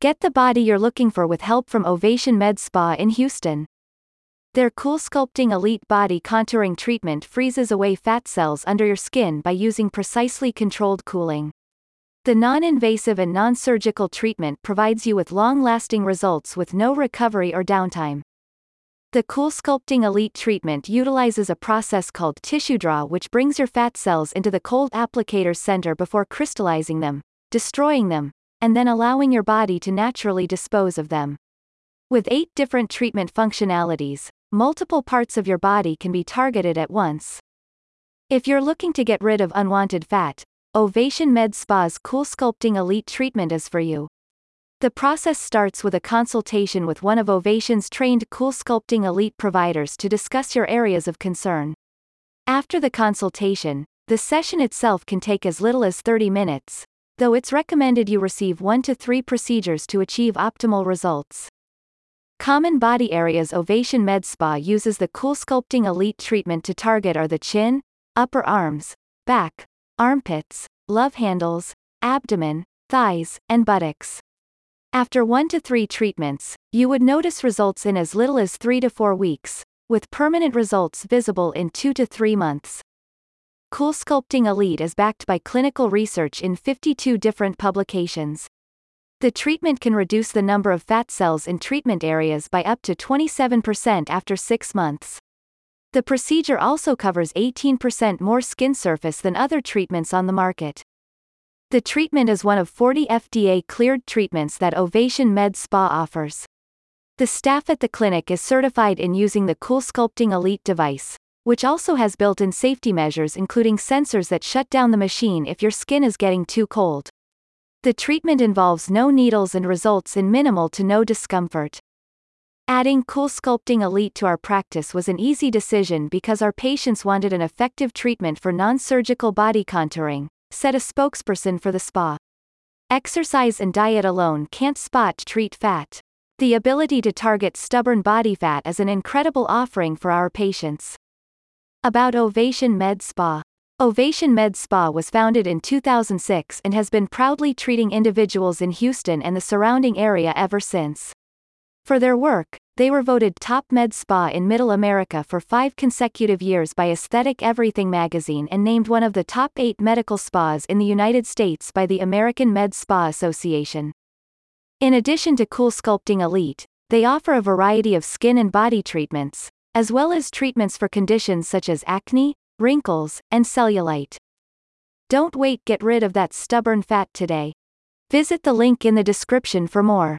Get the body you're looking for with help from Ovation Med Spa in Houston. Their Cool Sculpting Elite Body Contouring Treatment freezes away fat cells under your skin by using precisely controlled cooling. The non-invasive and non-surgical treatment provides you with long-lasting results with no recovery or downtime. The Cool Sculpting Elite treatment utilizes a process called tissue draw which brings your fat cells into the cold applicator center before crystallizing them, destroying them, and then allowing your body to naturally dispose of them. With eight different treatment functionalities, multiple parts of your body can be targeted at once. If you're looking to get rid of unwanted fat, Ovation Med Spa's Cool Sculpting Elite treatment is for you. The process starts with a consultation with one of Ovation's trained Cool Sculpting Elite providers to discuss your areas of concern. After the consultation, the session itself can take as little as 30 minutes, though it's recommended you receive 1 to 3 procedures to achieve optimal results. Common body areas Ovation Med Spa uses the Cool Sculpting Elite treatment to target are the chin, upper arms, back, armpits, love handles, abdomen, thighs, and buttocks. After 1 to 3 treatments, you would notice results in as little as 3 to 4 weeks, with permanent results visible in 2 to 3 months. Cool Sculpting Elite is backed by clinical research in 52 different publications. The treatment can reduce the number of fat cells in treatment areas by up to 27% after 6 months. The procedure also covers 18% more skin surface than other treatments on the market. The treatment is one of 40 FDA cleared treatments that Ovation Med Spa offers. The staff at the clinic is certified in using the Cool Sculpting Elite device, which also has built in safety measures including sensors that shut down the machine if your skin is getting too cold. The treatment involves no needles and results in minimal to no discomfort. Adding Cool Sculpting Elite to our practice was an easy decision because our patients wanted an effective treatment for non-surgical body contouring, said a spokesperson for the spa. Exercise and diet alone can't spot treat fat. The ability to target stubborn body fat is an incredible offering for our patients. About Ovation Med Spa. Ovation Med Spa was founded in 2006 and has been proudly treating individuals in Houston and the surrounding area ever since. For their work, they were voted top med spa in Middle America for five consecutive years by Aesthetic Everything magazine and named one of the top eight medical spas in the United States by the American Med Spa Association. In addition to Cool Sculpting Elite, they offer a variety of skin and body treatments, as well as treatments for conditions such as acne, wrinkles, and cellulite. Don't wait, get rid of that stubborn fat today. Visit the link in the description for more.